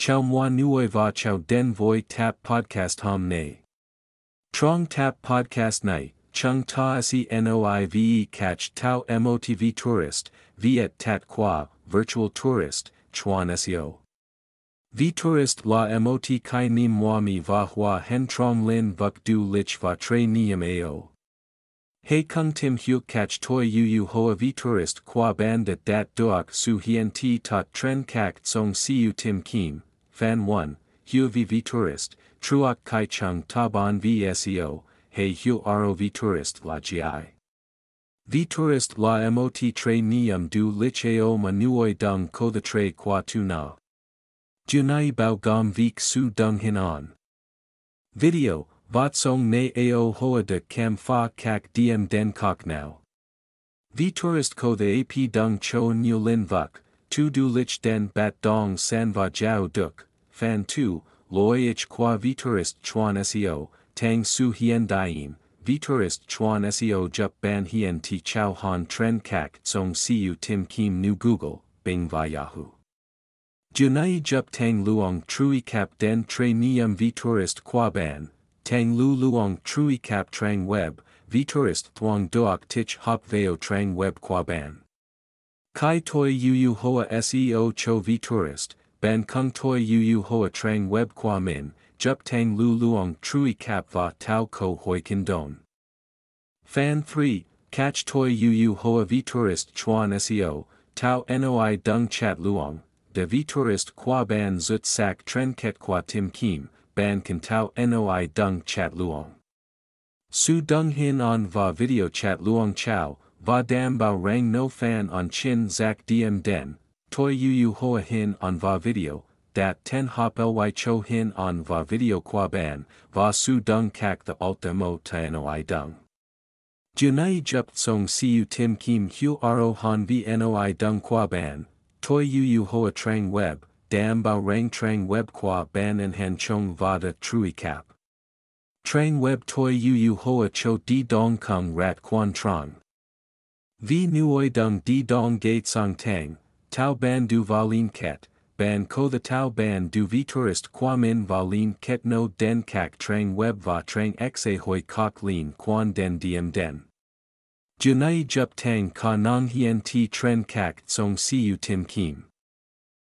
Chow moi nuoi va chow den voi tap podcast ham ne. Trong tap podcast night, chung ta se noive catch tau motv tourist, viet tat qua, virtual tourist, chuan seo. V tourist la mot kai ni moi mi va hua hen trong lin vuk du lich va tre niam ao. Hey kung tim hu catch toi yu yu hoa v tourist qua ban dat dat duak su hien ti tot tren kak song siu tim kim, fan 1, hu v. Tourist, truak kai chung ta ban v. Seo, hey hu ro v. Tourist la gi. V. Tourist la mot tre niam du lich ao manuoi dung ko the tre qua tu na. Junai bao gom vik su dung hin on. Video, vot song ne ao hoa de cam fa kak diem den kok now. V. Tourist ko the ap dung cho nyu lin vuk, tu du lich den bat dong san va jiao duk, fan tu, loi ich qua VTourist chuan seo, tang su hien diem, VTourist chuan seo jup ban hien ti chow han tren kak song siu tim kim nu google, bing va yahoo. Junai jup tang luong trui cap den tre niam v tourist qua ban, tang lu luong trui cap trang web, VTourist thuang doak tich hop veo trang web qua ban. Kai toi yu Yu hoa seo cho v tourist, ban kung toi yu hoa trang web qua min, jup tang lu luong trui cap va tau ko hoi kin don. Fan 3, catch toi yu hoa v tourist chuan seo, tau noi dung chat luong, de tourist qua ban zut sak tren ket qua tim kim, ban kan tau noi dung chat luong. Su dung hin on va video chat luong chow, va dam bao rang no fan on chin zak diem den, toi yu hoa hin on va video, dat ten hop ly cho hin on va video qua ban, va su dung kak the alt mo ta noi dung. Junai jup song siu tim kim hu ro han v noi dung qua ban, toi yu hoa trang web, dam bao rang trang web qua ban en han chong vada trui cap. Trang web toi yu hoa cho di dong kung rat quan trong. Vi nuoi dung di dong gate song tang, tau ban du valin ket, ban ko the tau ban du vi tourist qua min valin ket no den kak trang web va trang xa hoi kok lin quan den diem den. Junai jup tang ka nang hien ti tren kak song siu tim kim.